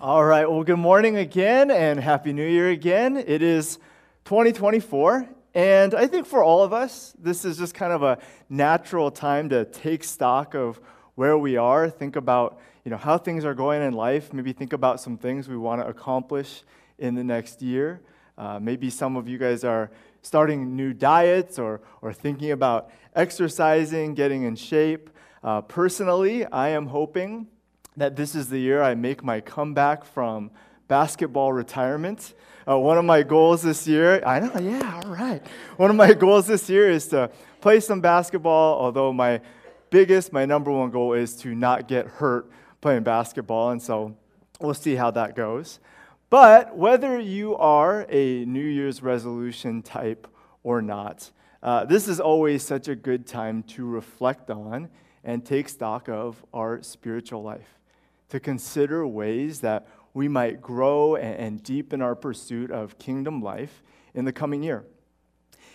All right, well, good morning again and Happy New Year again. It is 2024, and I think for all of us, this is just kind of a natural time to take stock of where we are, think about you know, how things are going in life, maybe think about some things we want to accomplish in the next year. Uh, maybe some of you guys are starting new diets or, or thinking about exercising, getting in shape. Uh, personally, I am hoping that this is the year I make my comeback from basketball retirement. Uh, one of my goals this year, I know, yeah, all right. One of my goals this year is to play some basketball, although my biggest, my number one goal is to not get hurt playing basketball, and so we'll see how that goes. But whether you are a New Year's resolution type or not, uh, this is always such a good time to reflect on and take stock of our spiritual life to consider ways that we might grow and deepen our pursuit of kingdom life in the coming year.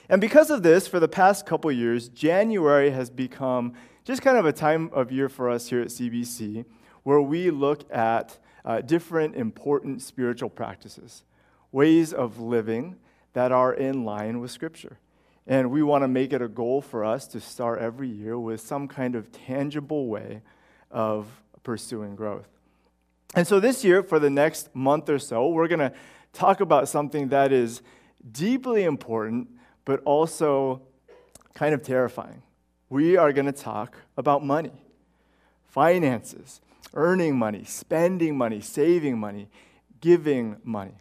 And because of this, for the past couple years, January has become just kind of a time of year for us here at CBC where we look at uh, different important spiritual practices, ways of living that are in line with Scripture. And we want to make it a goal for us to start every year with some kind of tangible way of pursuing growth. And so this year, for the next month or so, we're going to talk about something that is deeply important, but also kind of terrifying. We are going to talk about money, finances, earning money, spending money, saving money, giving money.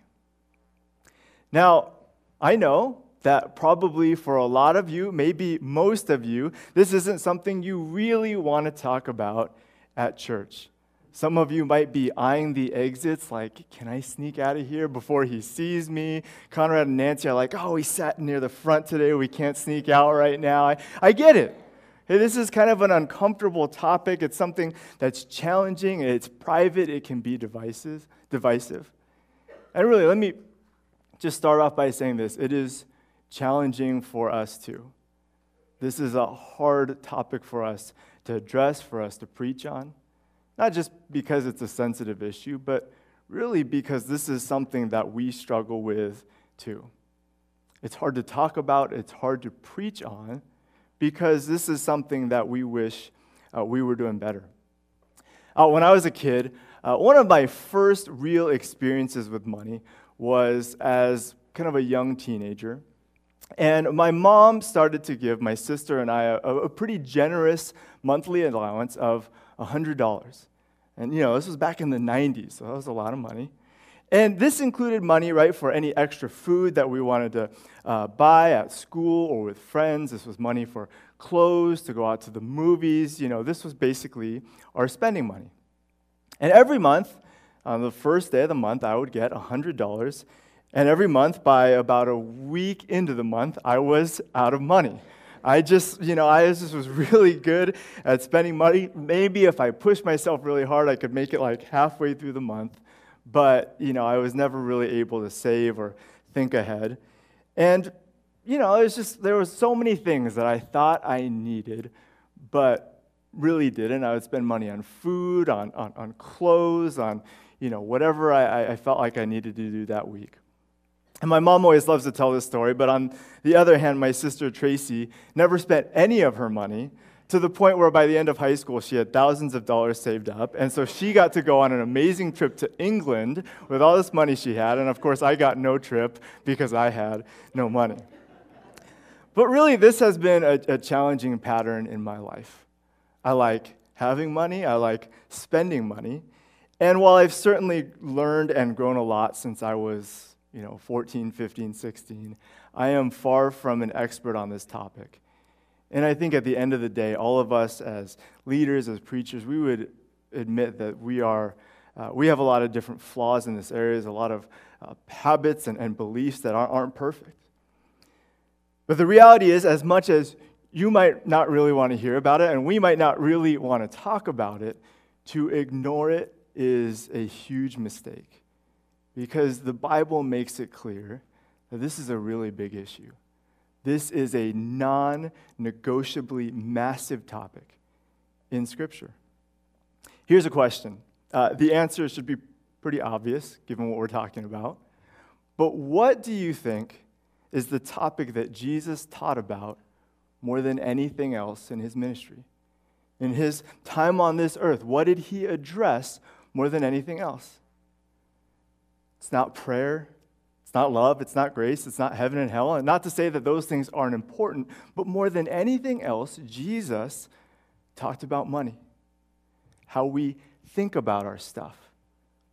Now, I know that probably for a lot of you, maybe most of you, this isn't something you really want to talk about at church. Some of you might be eyeing the exits, like, can I sneak out of here before he sees me? Conrad and Nancy are like, oh, we sat near the front today. We can't sneak out right now. I, I get it. Hey, this is kind of an uncomfortable topic. It's something that's challenging, it's private, it can be divisive. And really, let me just start off by saying this it is challenging for us too. This is a hard topic for us to address, for us to preach on. Not just because it's a sensitive issue, but really because this is something that we struggle with too. It's hard to talk about, it's hard to preach on, because this is something that we wish uh, we were doing better. Uh, when I was a kid, uh, one of my first real experiences with money was as kind of a young teenager. And my mom started to give my sister and I a, a pretty generous monthly allowance of $100. And, you know, this was back in the 90s, so that was a lot of money. And this included money, right, for any extra food that we wanted to uh, buy at school or with friends. This was money for clothes, to go out to the movies. You know, this was basically our spending money. And every month, on the first day of the month, I would get $100. And every month, by about a week into the month, I was out of money. I just, you know, I just was really good at spending money. Maybe if I pushed myself really hard, I could make it like halfway through the month. But, you know, I was never really able to save or think ahead. And, you know, it was just, there were so many things that I thought I needed, but really didn't. I would spend money on food, on, on, on clothes, on, you know, whatever I, I felt like I needed to do that week. And my mom always loves to tell this story, but on the other hand, my sister Tracy never spent any of her money to the point where by the end of high school, she had thousands of dollars saved up. And so she got to go on an amazing trip to England with all this money she had. And of course, I got no trip because I had no money. But really, this has been a, a challenging pattern in my life. I like having money, I like spending money. And while I've certainly learned and grown a lot since I was you know, 14, 15, 16. I am far from an expert on this topic. And I think at the end of the day, all of us as leaders, as preachers, we would admit that we are, uh, we have a lot of different flaws in this area, There's a lot of uh, habits and, and beliefs that aren't, aren't perfect. But the reality is, as much as you might not really want to hear about it, and we might not really want to talk about it, to ignore it is a huge mistake because the Bible makes it clear that this is a really big issue. This is a non negotiably massive topic in Scripture. Here's a question. Uh, the answer should be Pretty obvious, given what we're talking about. But what do you think is the topic that Jesus taught about more than anything else in his ministry? In his time on this earth, what did he address more than anything else? It's not prayer, it's not love, it's not grace, it's not heaven and hell. And not to say that those things aren't important, but more than anything else, Jesus talked about money, how we think about our stuff,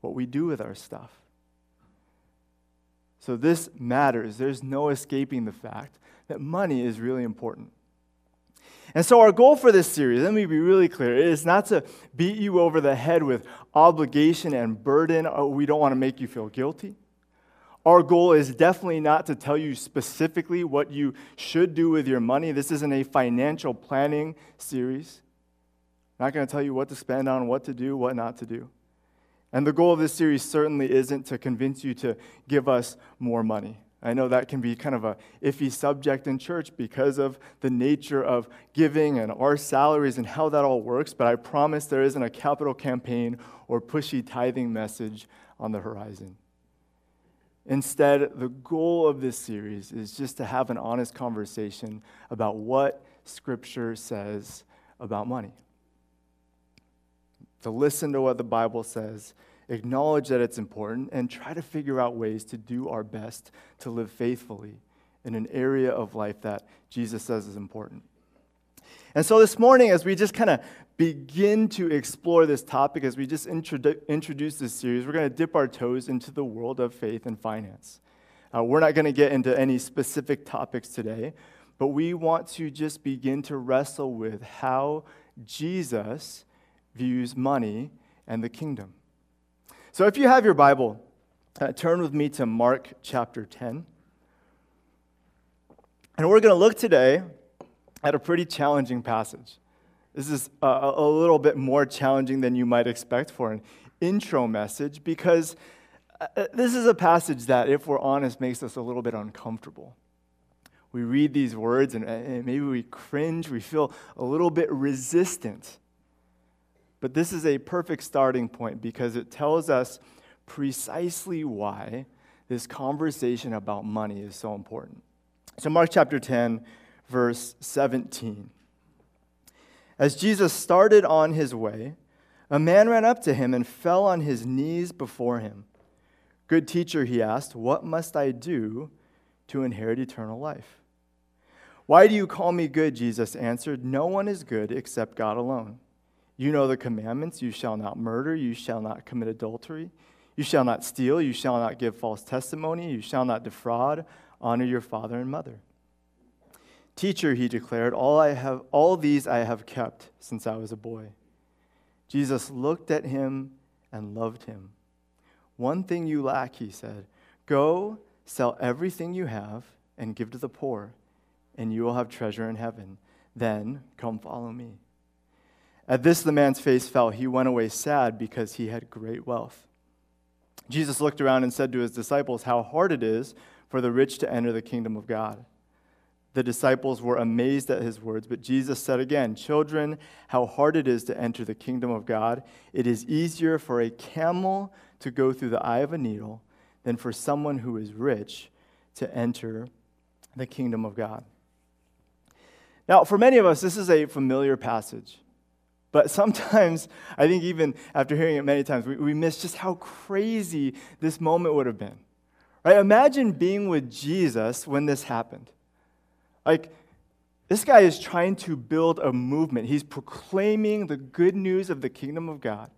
what we do with our stuff. So this matters. There's no escaping the fact that money is really important. And so, our goal for this series, let me be really clear, is not to beat you over the head with obligation and burden. Oh, we don't want to make you feel guilty. Our goal is definitely not to tell you specifically what you should do with your money. This isn't a financial planning series. I'm not going to tell you what to spend on, what to do, what not to do. And the goal of this series certainly isn't to convince you to give us more money. I know that can be kind of a iffy subject in church because of the nature of giving and our salaries and how that all works, but I promise there isn't a capital campaign or pushy tithing message on the horizon. Instead, the goal of this series is just to have an honest conversation about what Scripture says about money. To listen to what the Bible says acknowledge that it's important, and try to figure out ways to do our best to live faithfully in an area of life that Jesus says is important. And so this morning, as we just kind of begin to explore this topic, as we just introdu- introduce this series, we're going to dip our toes into the world of faith and finance. Uh, we're not going to get into any specific topics today, but we want to just begin to wrestle with how Jesus views money and the kingdom. So if you have your Bible, uh, turn with me to Mark chapter 10. And we're going to look today at a pretty challenging passage. This is a, a little bit more challenging than you might expect for an intro message because uh, uh, this is a passage that, if we're honest, makes us a little bit uncomfortable. We read these words and, and maybe we cringe, we feel a little bit resistant but this is a perfect starting point because it tells us precisely why this conversation about money is so important. So, Mark chapter 10, verse 17. As Jesus started on his way, a man ran up to him and fell on his knees before him. Good teacher, he asked, what must I do to inherit eternal life? Why do you call me good? Jesus answered, No one is good except God alone. You know the commandments you shall not murder, you shall not commit adultery, you shall not steal, you shall not give false testimony, you shall not defraud, honor your father and mother. Teacher, he declared, all, I have, all these I have kept since I was a boy. Jesus looked at him and loved him. One thing you lack, he said. Go, sell everything you have, and give to the poor, and you will have treasure in heaven. Then come follow me. At this, the man's face fell. He went away sad because he had great wealth. Jesus looked around and said to his disciples, How hard it is for the rich to enter the kingdom of God. The disciples were amazed at his words, but Jesus said again, Children, how hard it is to enter the kingdom of God. It is easier for a camel to go through the eye of a needle than for someone who is rich to enter the kingdom of God. Now, for many of us, this is a familiar passage. But sometimes, I think even after hearing it many times, we, we miss just how crazy this moment would have been. Right? Imagine being with Jesus when this happened. Like, this guy is trying to build a movement. He's proclaiming the good news of the kingdom of God.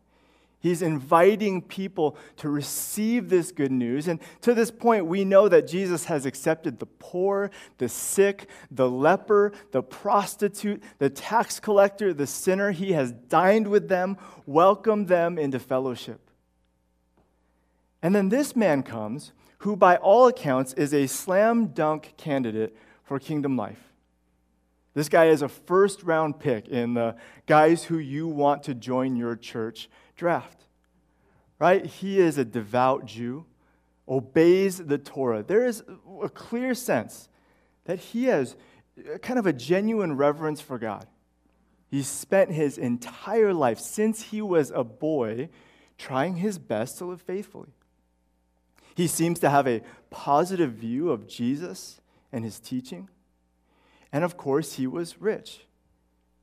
He's inviting people to receive this good news. And to this point, we know that Jesus has accepted the poor, the sick, the leper, the prostitute, the tax collector, the sinner. He has dined with them, welcomed them into fellowship. And then this man comes, who by all accounts is a slam dunk candidate for kingdom life. This guy is a first round pick in the guys who you want to join your church draft. Right? He is a devout Jew, obeys the Torah. There is a clear sense that he has kind of a genuine reverence for God. He spent his entire life, since he was a boy, trying his best to live faithfully. He seems to have a positive view of Jesus and his teaching. And of course, he was rich.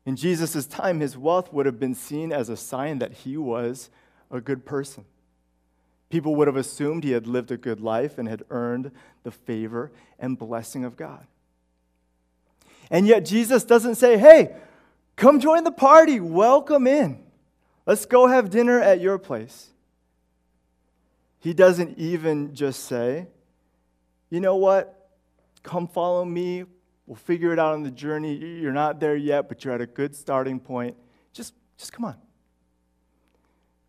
In Jesus' time, his wealth would have been seen as a sign that he was a good person. People would have assumed he had lived a good life and had earned the favor and blessing of God. And yet, Jesus doesn't say, hey, come join the party, welcome in. Let's go have dinner at your place. He doesn't even just say, you know what? Come follow me. We'll figure it out on the journey. You're not there yet, but you're at a good starting point. Just, just come on.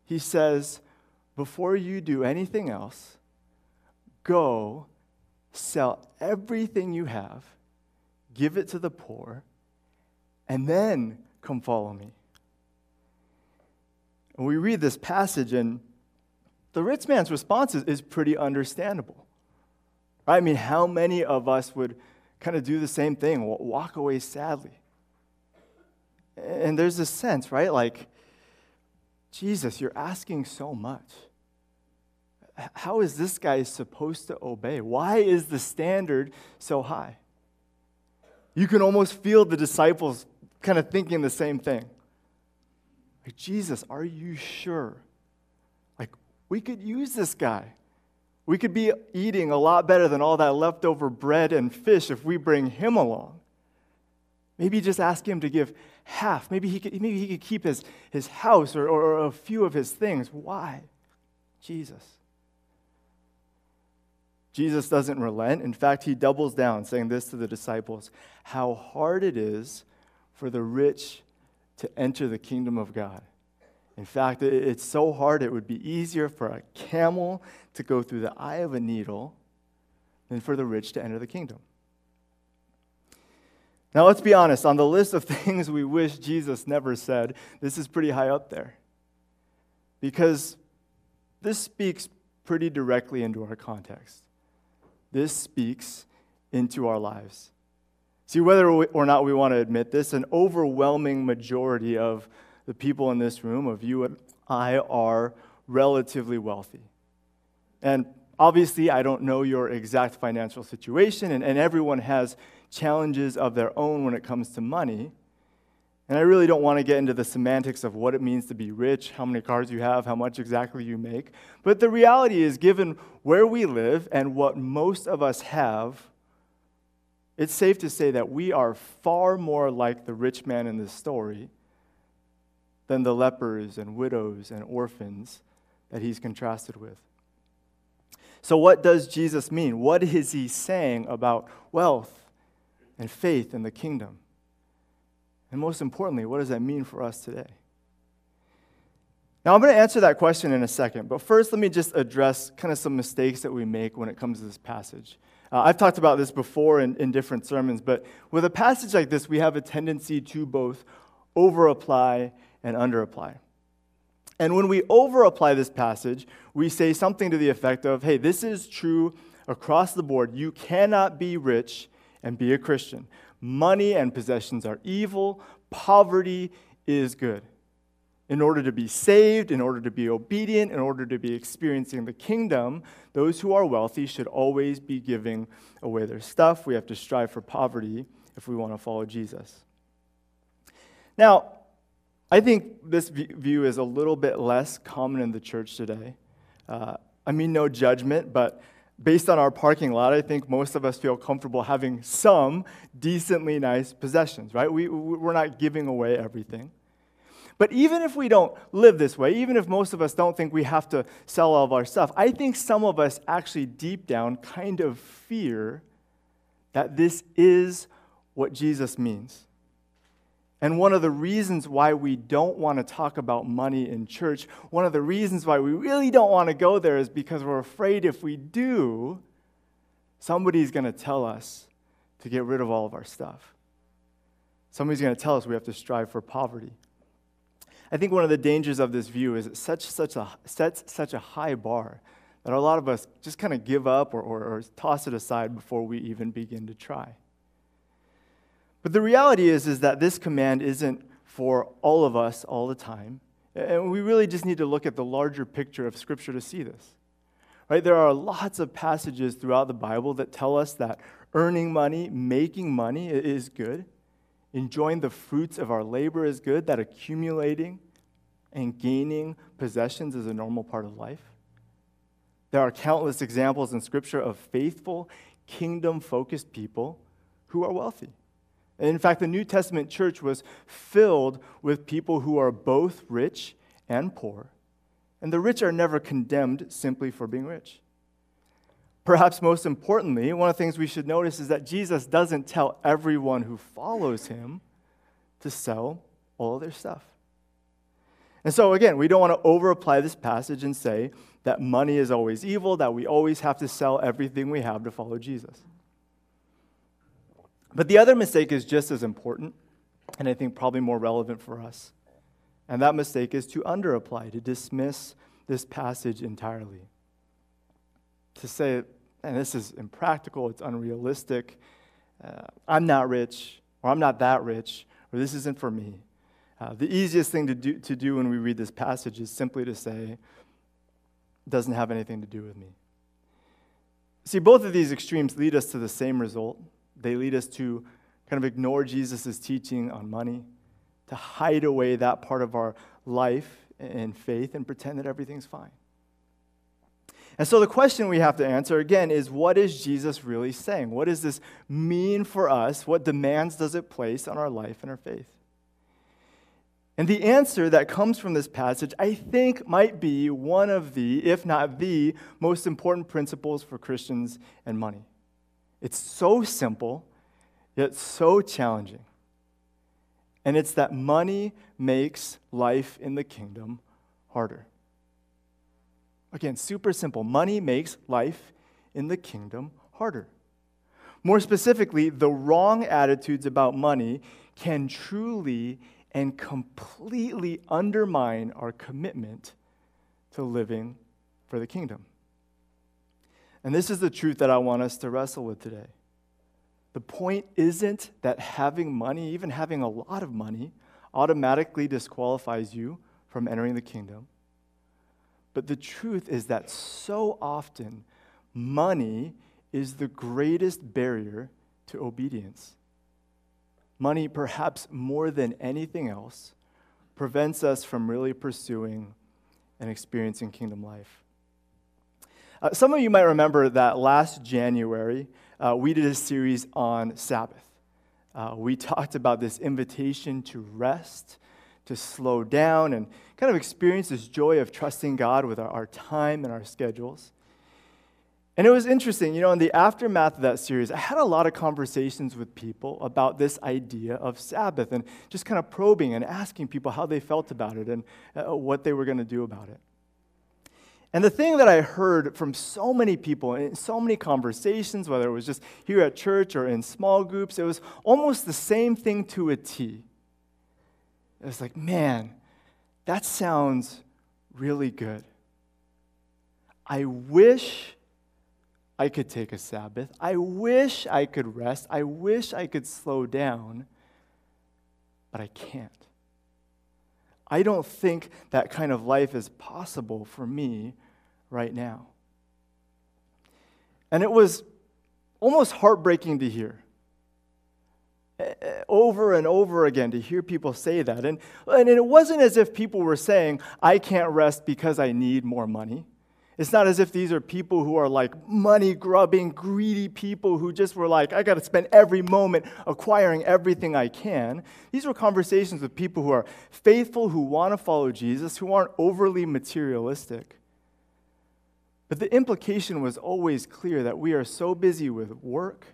He says, before you do anything else, go sell everything you have, give it to the poor, and then come follow me. And we read this passage, and the rich man's response is, is pretty understandable. Right? I mean, how many of us would kind of do the same thing, walk away sadly? And there's this sense, right? Like, Jesus, you're asking so much. How is this guy supposed to obey? Why is the standard so high? You can almost feel the disciples kind of thinking the same thing. Like, Jesus, are you sure? Like, we could use this guy. We could be eating a lot better than all that leftover bread and fish if we bring him along. Maybe just ask him to give half. Maybe he could, maybe he could keep his, his house or, or, or a few of his things. Why? Jesus. Jesus doesn't relent. In fact, he doubles down, saying this to the disciples How hard it is for the rich to enter the kingdom of God. In fact, it's so hard, it would be easier for a camel to go through the eye of a needle than for the rich to enter the kingdom. Now, let's be honest, on the list of things we wish Jesus never said, this is pretty high up there. Because this speaks pretty directly into our context. This speaks into our lives. See, whether or not we want to admit this, an overwhelming majority of the people in this room, of you and I, are relatively wealthy. And obviously, I don't know your exact financial situation, and, and everyone has challenges of their own when it comes to money. And I really don't want to get into the semantics of what it means to be rich, how many cars you have, how much exactly you make. But the reality is, given where we live and what most of us have, it's safe to say that we are far more like the rich man in this story than the lepers and widows and orphans that he's contrasted with. So, what does Jesus mean? What is he saying about wealth and faith in the kingdom? And most importantly, what does that mean for us today? Now, I'm going to answer that question in a second, but first, let me just address kind of some mistakes that we make when it comes to this passage. Uh, I've talked about this before in, in different sermons, but with a passage like this, we have a tendency to both over apply and under apply. And when we over apply this passage, we say something to the effect of, hey, this is true across the board. You cannot be rich and be a Christian. Money and possessions are evil, poverty is good in order to be saved, in order to be obedient, in order to be experiencing the kingdom, those who are wealthy should always be giving away their stuff. We have to strive for poverty if we want to follow Jesus. Now, I think this view is a little bit less common in the church today. Uh, I mean, no judgment, but based on our parking lot, I think most of us feel comfortable having some decently nice possessions, right? We, we're not giving away everything. But even if we don't live this way, even if most of us don't think we have to sell all of our stuff, I think some of us actually deep down kind of fear that this is what Jesus means. And one of the reasons why we don't want to talk about money in church, one of the reasons why we really don't want to go there is because we're afraid if we do, somebody's going to tell us to get rid of all of our stuff. Somebody's going to tell us we have to strive for poverty. I think one of the dangers of this view is it sets such a, sets such a high bar that a lot of us just kind of give up or, or, or toss it aside before we even begin to try. But the reality is, is that this command isn't for all of us all the time. And we really just need to look at the larger picture of Scripture to see this. Right? There are lots of passages throughout the Bible that tell us that earning money, making money is good. Enjoying the fruits of our labor is good, that accumulating and gaining possessions is a normal part of life. There are countless examples in Scripture of faithful, kingdom focused people who are wealthy. And in fact, the New Testament church was filled with people who are both rich and poor. And the rich are never condemned simply for being rich. Perhaps most importantly, one of the things we should notice is that Jesus doesn't tell everyone who follows him to sell all their stuff. And so, again, we don't want to over apply this passage and say that money is always evil, that we always have to sell everything we have to follow Jesus. But the other mistake is just as important, and I think probably more relevant for us. And that mistake is to under apply, to dismiss this passage entirely. To say, and this is impractical, it's unrealistic, uh, I'm not rich, or I'm not that rich, or this isn't for me. Uh, the easiest thing to do, to do when we read this passage is simply to say, doesn't have anything to do with me. See, both of these extremes lead us to the same result. They lead us to kind of ignore Jesus' teaching on money, to hide away that part of our life and faith and pretend that everything's fine. And so the question we have to answer again is what is Jesus really saying? What does this mean for us? What demands does it place on our life and our faith? And the answer that comes from this passage, I think, might be one of the, if not the, most important principles for Christians and money. It's so simple, yet so challenging. And it's that money makes life in the kingdom harder. Again, super simple. Money makes life in the kingdom harder. More specifically, the wrong attitudes about money can truly and completely undermine our commitment to living for the kingdom. And this is the truth that I want us to wrestle with today. The point isn't that having money, even having a lot of money, automatically disqualifies you from entering the kingdom. But the truth is that so often, money is the greatest barrier to obedience. Money, perhaps more than anything else, prevents us from really pursuing and experiencing kingdom life. Uh, some of you might remember that last January, uh, we did a series on Sabbath. Uh, we talked about this invitation to rest, to slow down, and kind of experience this joy of trusting God with our, our time and our schedules. And it was interesting, you know, in the aftermath of that series, I had a lot of conversations with people about this idea of Sabbath and just kind of probing and asking people how they felt about it and uh, what they were going to do about it. And the thing that I heard from so many people in so many conversations, whether it was just here at church or in small groups, it was almost the same thing to a T. It was like, man, that sounds really good. I wish I could take a Sabbath. I wish I could rest. I wish I could slow down, but I can't. I don't think that kind of life is possible for me right now. And it was almost heartbreaking to hear. Eh, eh, over and over again to hear people say that. And, and it wasn't as if people were saying, I can't rest because I need more money. It's not as if these are people who are like money grubbing, greedy people who just were like, I got to spend every moment acquiring everything I can. These were conversations with people who are faithful, who want to follow Jesus, who aren't overly materialistic. But the implication was always clear that we are so busy with work,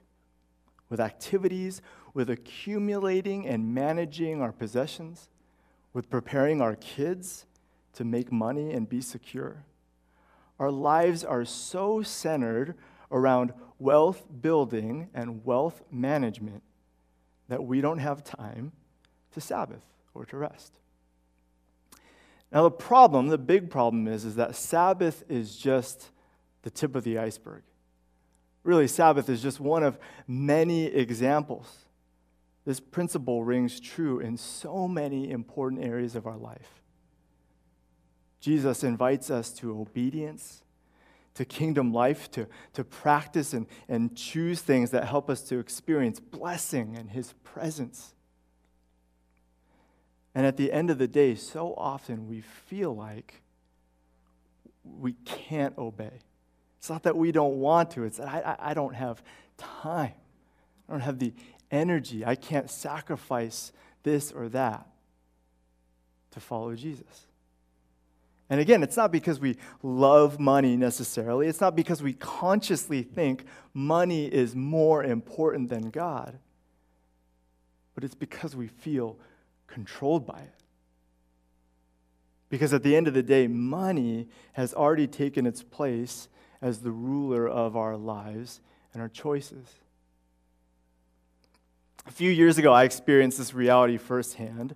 with activities, with accumulating and managing our possessions, with preparing our kids to make money and be secure our lives are so centered around wealth building and wealth management that we don't have time to Sabbath or to rest. Now, the problem, the big problem is, is that Sabbath is just the tip of the iceberg. Really, Sabbath is just one of many examples. This principle rings true in so many important areas of our life. Jesus invites us to obedience, to kingdom life, to, to practice and, and choose things that help us to experience blessing and his presence. And at the end of the day, so often we feel like we can't obey. It's not that we don't want to, it's that I, I, I don't have time. I don't have the energy. I can't sacrifice this or that to follow Jesus. And again, it's not because we love money necessarily. It's not because we consciously think money is more important than God. But it's because we feel controlled by it. Because at the end of the day, money has already taken its place as the ruler of our lives and our choices. A few years ago, I experienced this reality firsthand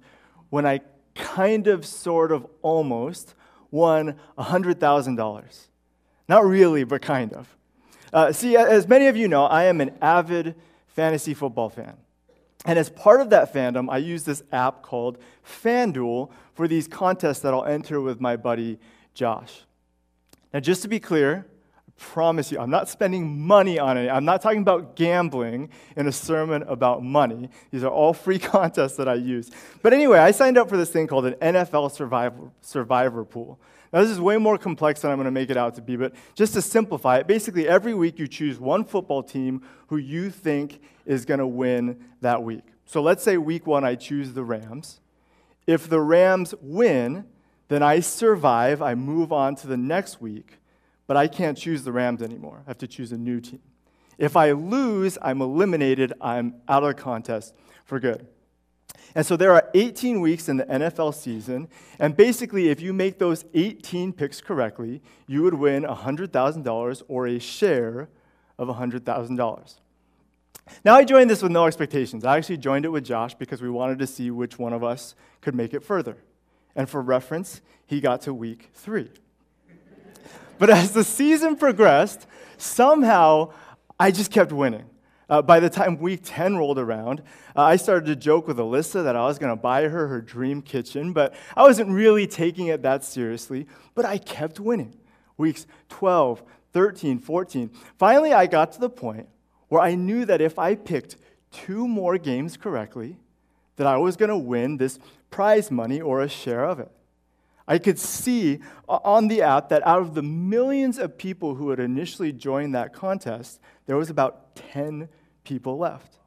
when I kind of, sort of, almost won $100,000. Not really, but kind of. Uh, see, as many of you know, I am an avid fantasy football fan. And as part of that fandom, I use this app called FanDuel for these contests that I'll enter with my buddy Josh. Now, just to be clear, promise you, I'm not spending money on it. I'm not talking about gambling in a sermon about money. These are all free contests that I use. But anyway, I signed up for this thing called an NFL Survivor, Survivor Pool. Now, this is way more complex than I'm going to make it out to be, but just to simplify it, basically every week you choose one football team who you think is going to win that week. So let's say week one I choose the Rams. If the Rams win, then I survive, I move on to the next week, but I can't choose the Rams anymore. I have to choose a new team. If I lose, I'm eliminated, I'm out of the contest for good. And so there are 18 weeks in the NFL season. And basically, if you make those 18 picks correctly, you would win $100,000 or a share of $100,000. Now, I joined this with no expectations. I actually joined it with Josh because we wanted to see which one of us could make it further. And for reference, he got to week three. But as the season progressed, somehow I just kept winning. Uh, by the time week 10 rolled around, uh, I started to joke with Alyssa that I was going to buy her her dream kitchen, but I wasn't really taking it that seriously. But I kept winning. Weeks 12, 13, 14. Finally, I got to the point where I knew that if I picked two more games correctly, that I was going to win this prize money or a share of it. I could see uh, on the app that out of the millions of people who had initially joined that contest, there was about 10 people left.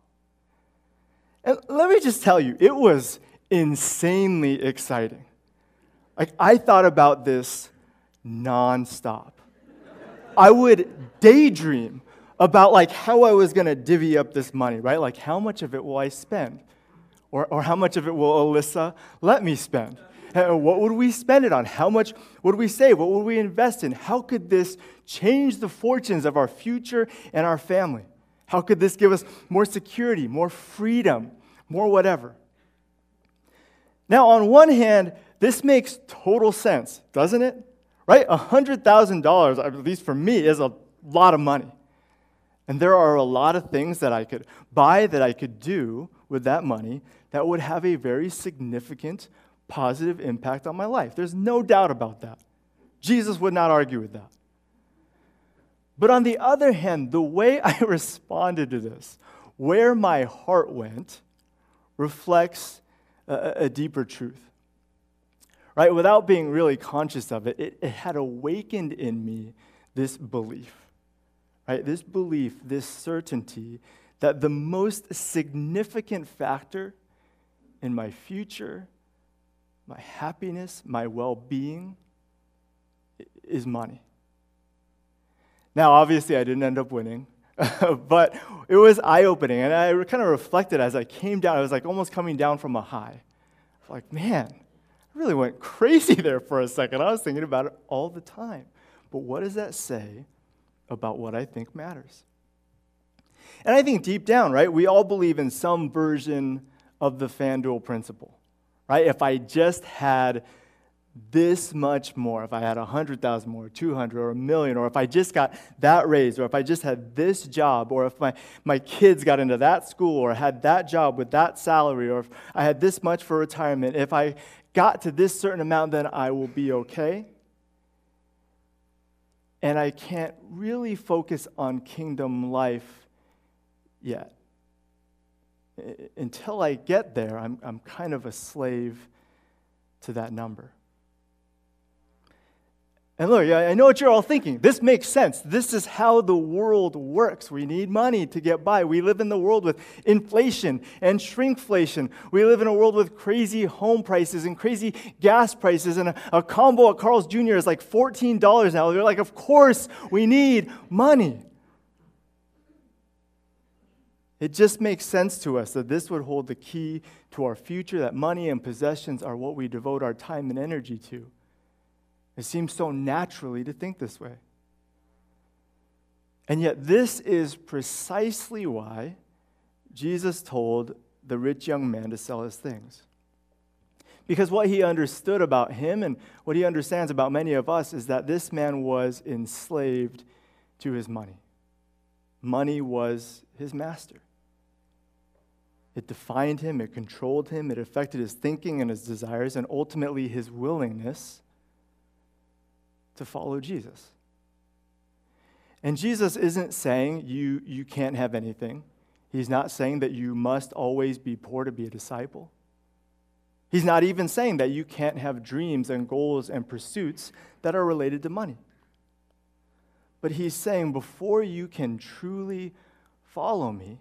And let me just tell you, it was insanely exciting. Like, I thought about this nonstop. I would daydream about like how I was going to divvy up this money, right? Like how much of it will I spend? Or, or how much of it will Alyssa let me spend? What would we spend it on? How much would we save? What would we invest in? How could this change the fortunes of our future and our family? How could this give us more security, more freedom, more whatever? Now, on one hand, this makes total sense, doesn't it? Right? $100,000, at least for me, is a lot of money. And there are a lot of things that I could buy, that I could do with that money that would have a very significant positive impact on my life. There's no doubt about that. Jesus would not argue with that. But on the other hand, the way I responded to this, where my heart went, reflects a, a deeper truth. Right? Without being really conscious of it, it, it had awakened in me this belief. Right? This belief, this certainty that the most significant factor in my future, my happiness, my well being is money. Now, obviously, I didn't end up winning, but it was eye opening. And I kind of reflected as I came down. I was like almost coming down from a high. Like, man, I really went crazy there for a second. I was thinking about it all the time. But what does that say about what I think matters? And I think deep down, right, we all believe in some version of the FanDuel principle, right? If I just had this much more, if I had 100,000 more, 200 or a million, or if I just got that raise, or if I just had this job, or if my, my kids got into that school, or had that job with that salary, or if I had this much for retirement, if I got to this certain amount, then I will be okay. And I can't really focus on kingdom life yet. Until I get there, I'm, I'm kind of a slave to that number. And look, I know what you're all thinking. This makes sense. This is how the world works. We need money to get by. We live in the world with inflation and shrinkflation. We live in a world with crazy home prices and crazy gas prices. And a, a combo at Carl's Jr. is like $14 now. They're like, of course, we need money. It just makes sense to us that this would hold the key to our future, that money and possessions are what we devote our time and energy to. It seems so naturally to think this way. And yet, this is precisely why Jesus told the rich young man to sell his things. Because what he understood about him and what he understands about many of us is that this man was enslaved to his money. Money was his master. It defined him, it controlled him, it affected his thinking and his desires, and ultimately his willingness to follow Jesus. And Jesus isn't saying you, you can't have anything. He's not saying that you must always be poor to be a disciple. He's not even saying that you can't have dreams and goals and pursuits that are related to money. But he's saying before you can truly follow me,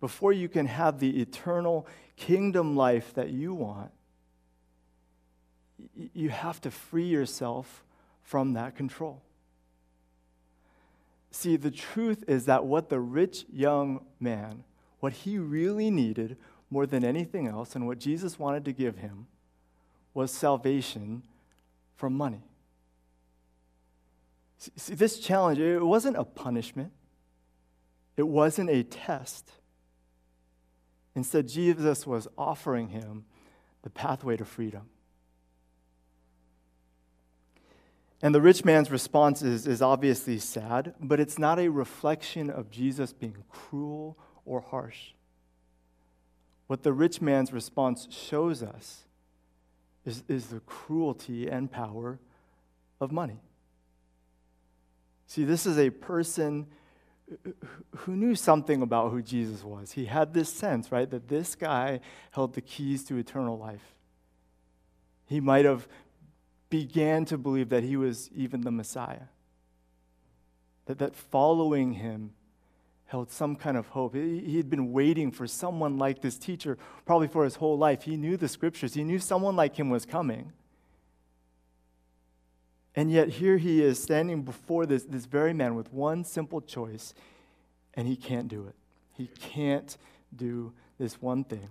before you can have the eternal kingdom life that you want, you have to free yourself from that control. See, the truth is that what the rich young man, what he really needed more than anything else, and what Jesus wanted to give him, was salvation from money. See, this challenge, it wasn't a punishment, it wasn't a test. Instead, Jesus was offering him the pathway to freedom. And the rich man's response is, is obviously sad, but it's not a reflection of Jesus being cruel or harsh. What the rich man's response shows us is, is the cruelty and power of money. See, this is a person who knew something about who Jesus was. He had this sense, right, that this guy held the keys to eternal life. He might have began to believe that he was even the Messiah. That, that following him held some kind of hope. He had been waiting for someone like this teacher probably for his whole life. He knew the scriptures, he knew someone like him was coming. And yet, here he is standing before this, this very man with one simple choice, and he can't do it. He can't do this one thing.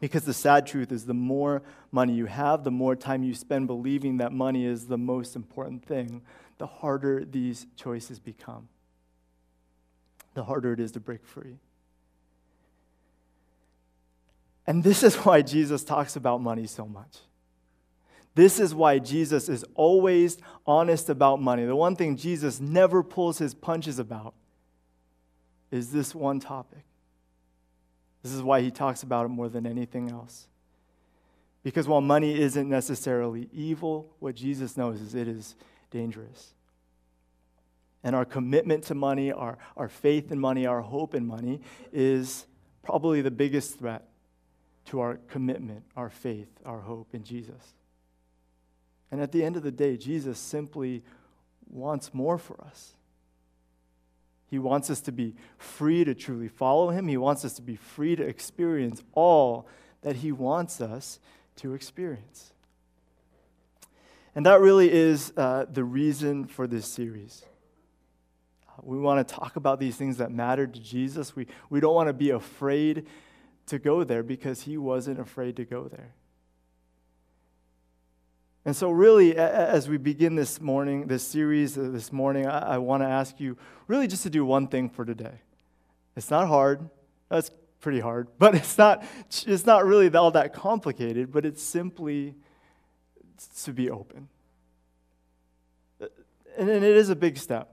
Because the sad truth is, the more money you have, the more time you spend believing that money is the most important thing, the harder these choices become. The harder it is to break free. And this is why Jesus talks about money so much. This is why Jesus is always honest about money. The one thing Jesus never pulls his punches about is this one topic. This is why he talks about it more than anything else. Because while money isn't necessarily evil, what Jesus knows is it is dangerous. And our commitment to money, our, our faith in money, our hope in money is probably the biggest threat to our commitment, our faith, our hope in Jesus. And at the end of the day, Jesus simply wants more for us. He wants us to be free to truly follow Him. He wants us to be free to experience all that He wants us to experience. And that really is uh, the reason for this series. We want to talk about these things that matter to Jesus. We, we don't want to be afraid to go there because He wasn't afraid to go there. And so, really, as we begin this morning, this series uh, this morning, I, want to ask you really just to do one thing for today. It's not hard. That's pretty hard, but it's not, it's not really all that complicated, but it's simply to be open. And it is a big step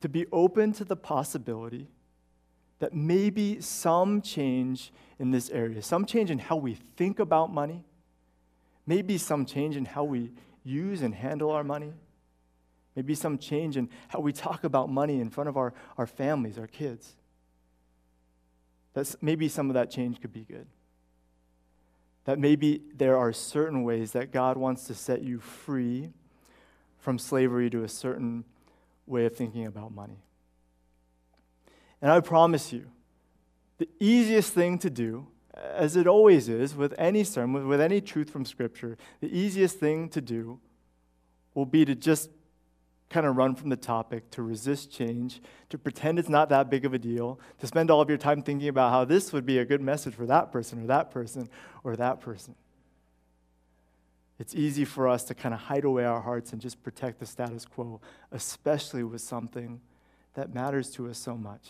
to be open to the possibility that maybe some change in this area, some change in how we think about money, maybe some change in how we use and handle our money, maybe some change in how we talk about money in front of our, our families, our kids. That's, maybe some of that change could be good. That maybe there are certain ways that God wants to set you free from slavery to a certain way of thinking about money. And I promise you, the easiest thing to do, as it always is with any sermon, with any truth from Scripture, the easiest thing to do will be to just kind of run from the topic, to resist change, to pretend it's not that big of a deal, to spend all of your time thinking about how this would be a good message for that person or that person or that person. It's easy for us to kind of hide away our hearts and just protect the status quo, especially with something that matters to us so much.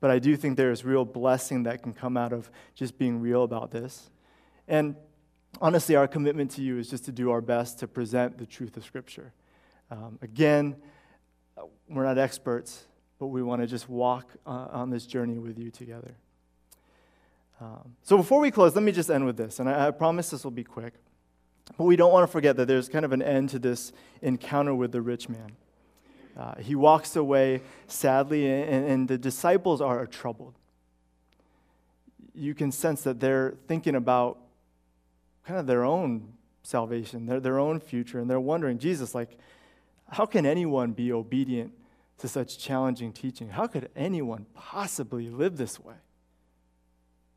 But I do think there is real blessing that can come out of just being real about this. And honestly, our commitment to you is just to do our best to present the truth of Scripture. Um, again, we're not experts, but we want to just walk uh, on this journey with you together. Um, so before we close, let me just end with this, and I, I promise this will be quick. But we don't want to forget that there's kind of an end to this encounter with the rich man. Uh, he walks away sadly, and, and the disciples are troubled. You can sense that they're thinking about kind of their own salvation, their, their own future, and they're wondering, Jesus, like, how can anyone be obedient to such challenging teaching? How could anyone possibly live this way?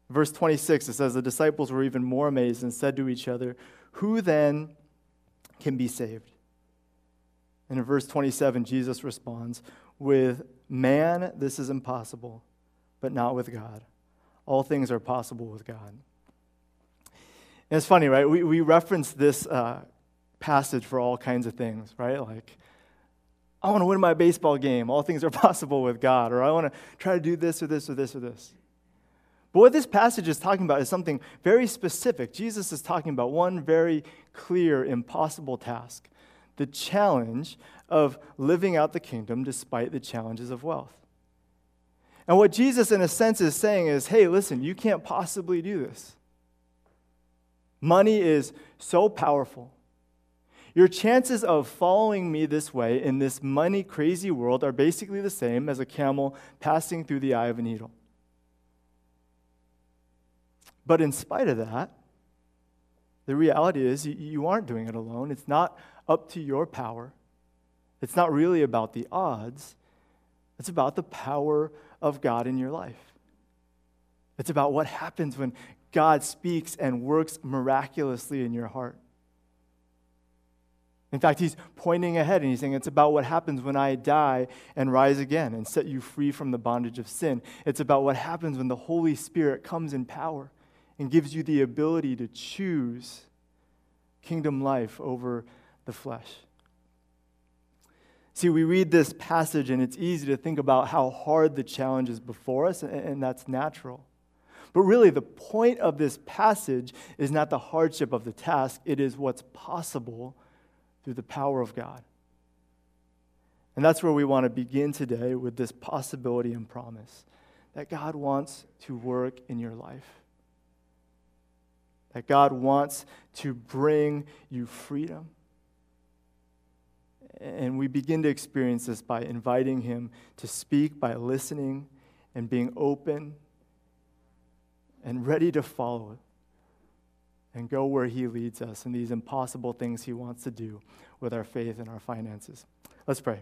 Verse 26, it says, The disciples were even more amazed and said to each other, Who then can be saved? And in verse 27, Jesus responds, With man, this is impossible, but not with God. All things are possible with God. And it's funny, right? We, we reference this uh, passage for all kinds of things, right? Like, I want to win my baseball game. All things are possible with God. Or I want to try to do this or this or this or this. But what this passage is talking about is something very specific. Jesus is talking about one very clear, impossible task the challenge of living out the kingdom despite the challenges of wealth. And what Jesus, in a sense, is saying is hey, listen, you can't possibly do this. Money is so powerful. Your chances of following me this way in this money crazy world are basically the same as a camel passing through the eye of a needle. But in spite of that, the reality is you aren't doing it alone. It's not up to your power. It's not really about the odds. It's about the power of God in your life. It's about what happens when God speaks and works miraculously in your heart. In fact, he's pointing ahead and he's saying it's about what happens when I die and rise again and set you free from the bondage of sin. It's about what happens when the Holy Spirit comes in power and gives you the ability to choose kingdom life over the flesh. See, we read this passage and it's easy to think about how hard the challenge is before us, and that's natural. But really, the point of this passage is not the hardship of the task, it is what's possible through the power of God. And that's where we want to begin today with this possibility and promise that God wants to work in your life that God wants to bring you freedom. And we begin to experience this by inviting Him to speak, by listening and being open and ready to follow and go where He leads us in these impossible things He wants to do with our faith and our finances. Let's pray.